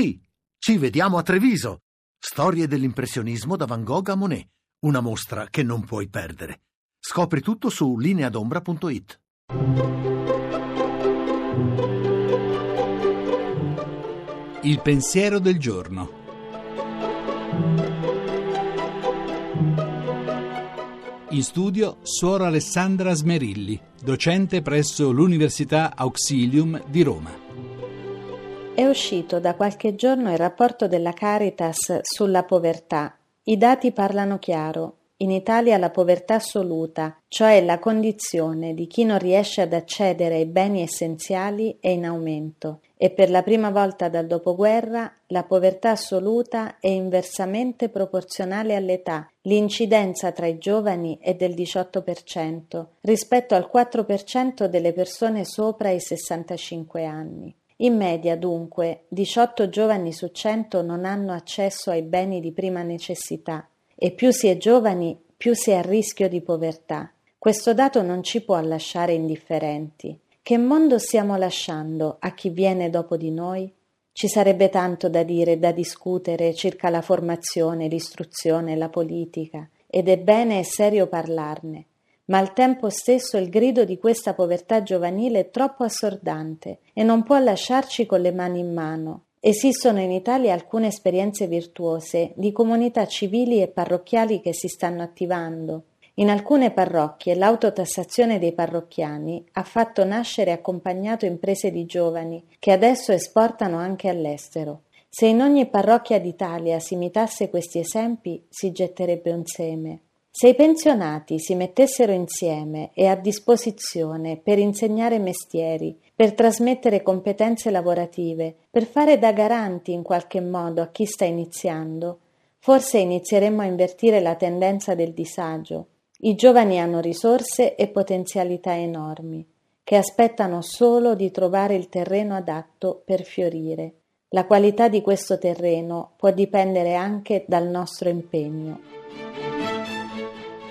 Sì, ci vediamo a Treviso. Storie dell'impressionismo da Van Gogh a Monet. Una mostra che non puoi perdere. Scopri tutto su lineadombra.it. Il pensiero del giorno. In studio Suora Alessandra Smerilli, docente presso l'Università Auxilium di Roma. È uscito da qualche giorno il rapporto della Caritas sulla povertà. I dati parlano chiaro. In Italia la povertà assoluta, cioè la condizione di chi non riesce ad accedere ai beni essenziali, è in aumento e per la prima volta dal dopoguerra la povertà assoluta è inversamente proporzionale all'età. L'incidenza tra i giovani è del 18% rispetto al 4% delle persone sopra i 65 anni. In media, dunque, 18 giovani su 100 non hanno accesso ai beni di prima necessità e più si è giovani, più si è a rischio di povertà. Questo dato non ci può lasciare indifferenti. Che mondo stiamo lasciando a chi viene dopo di noi? Ci sarebbe tanto da dire e da discutere circa la formazione, l'istruzione, la politica, ed è bene e serio parlarne ma al tempo stesso il grido di questa povertà giovanile è troppo assordante e non può lasciarci con le mani in mano. Esistono in Italia alcune esperienze virtuose di comunità civili e parrocchiali che si stanno attivando. In alcune parrocchie l'autotassazione dei parrocchiani ha fatto nascere e accompagnato imprese di giovani che adesso esportano anche all'estero. Se in ogni parrocchia d'Italia si imitasse questi esempi, si getterebbe un seme. Se i pensionati si mettessero insieme e a disposizione per insegnare mestieri, per trasmettere competenze lavorative, per fare da garanti in qualche modo a chi sta iniziando, forse inizieremmo a invertire la tendenza del disagio. I giovani hanno risorse e potenzialità enormi, che aspettano solo di trovare il terreno adatto per fiorire. La qualità di questo terreno può dipendere anche dal nostro impegno.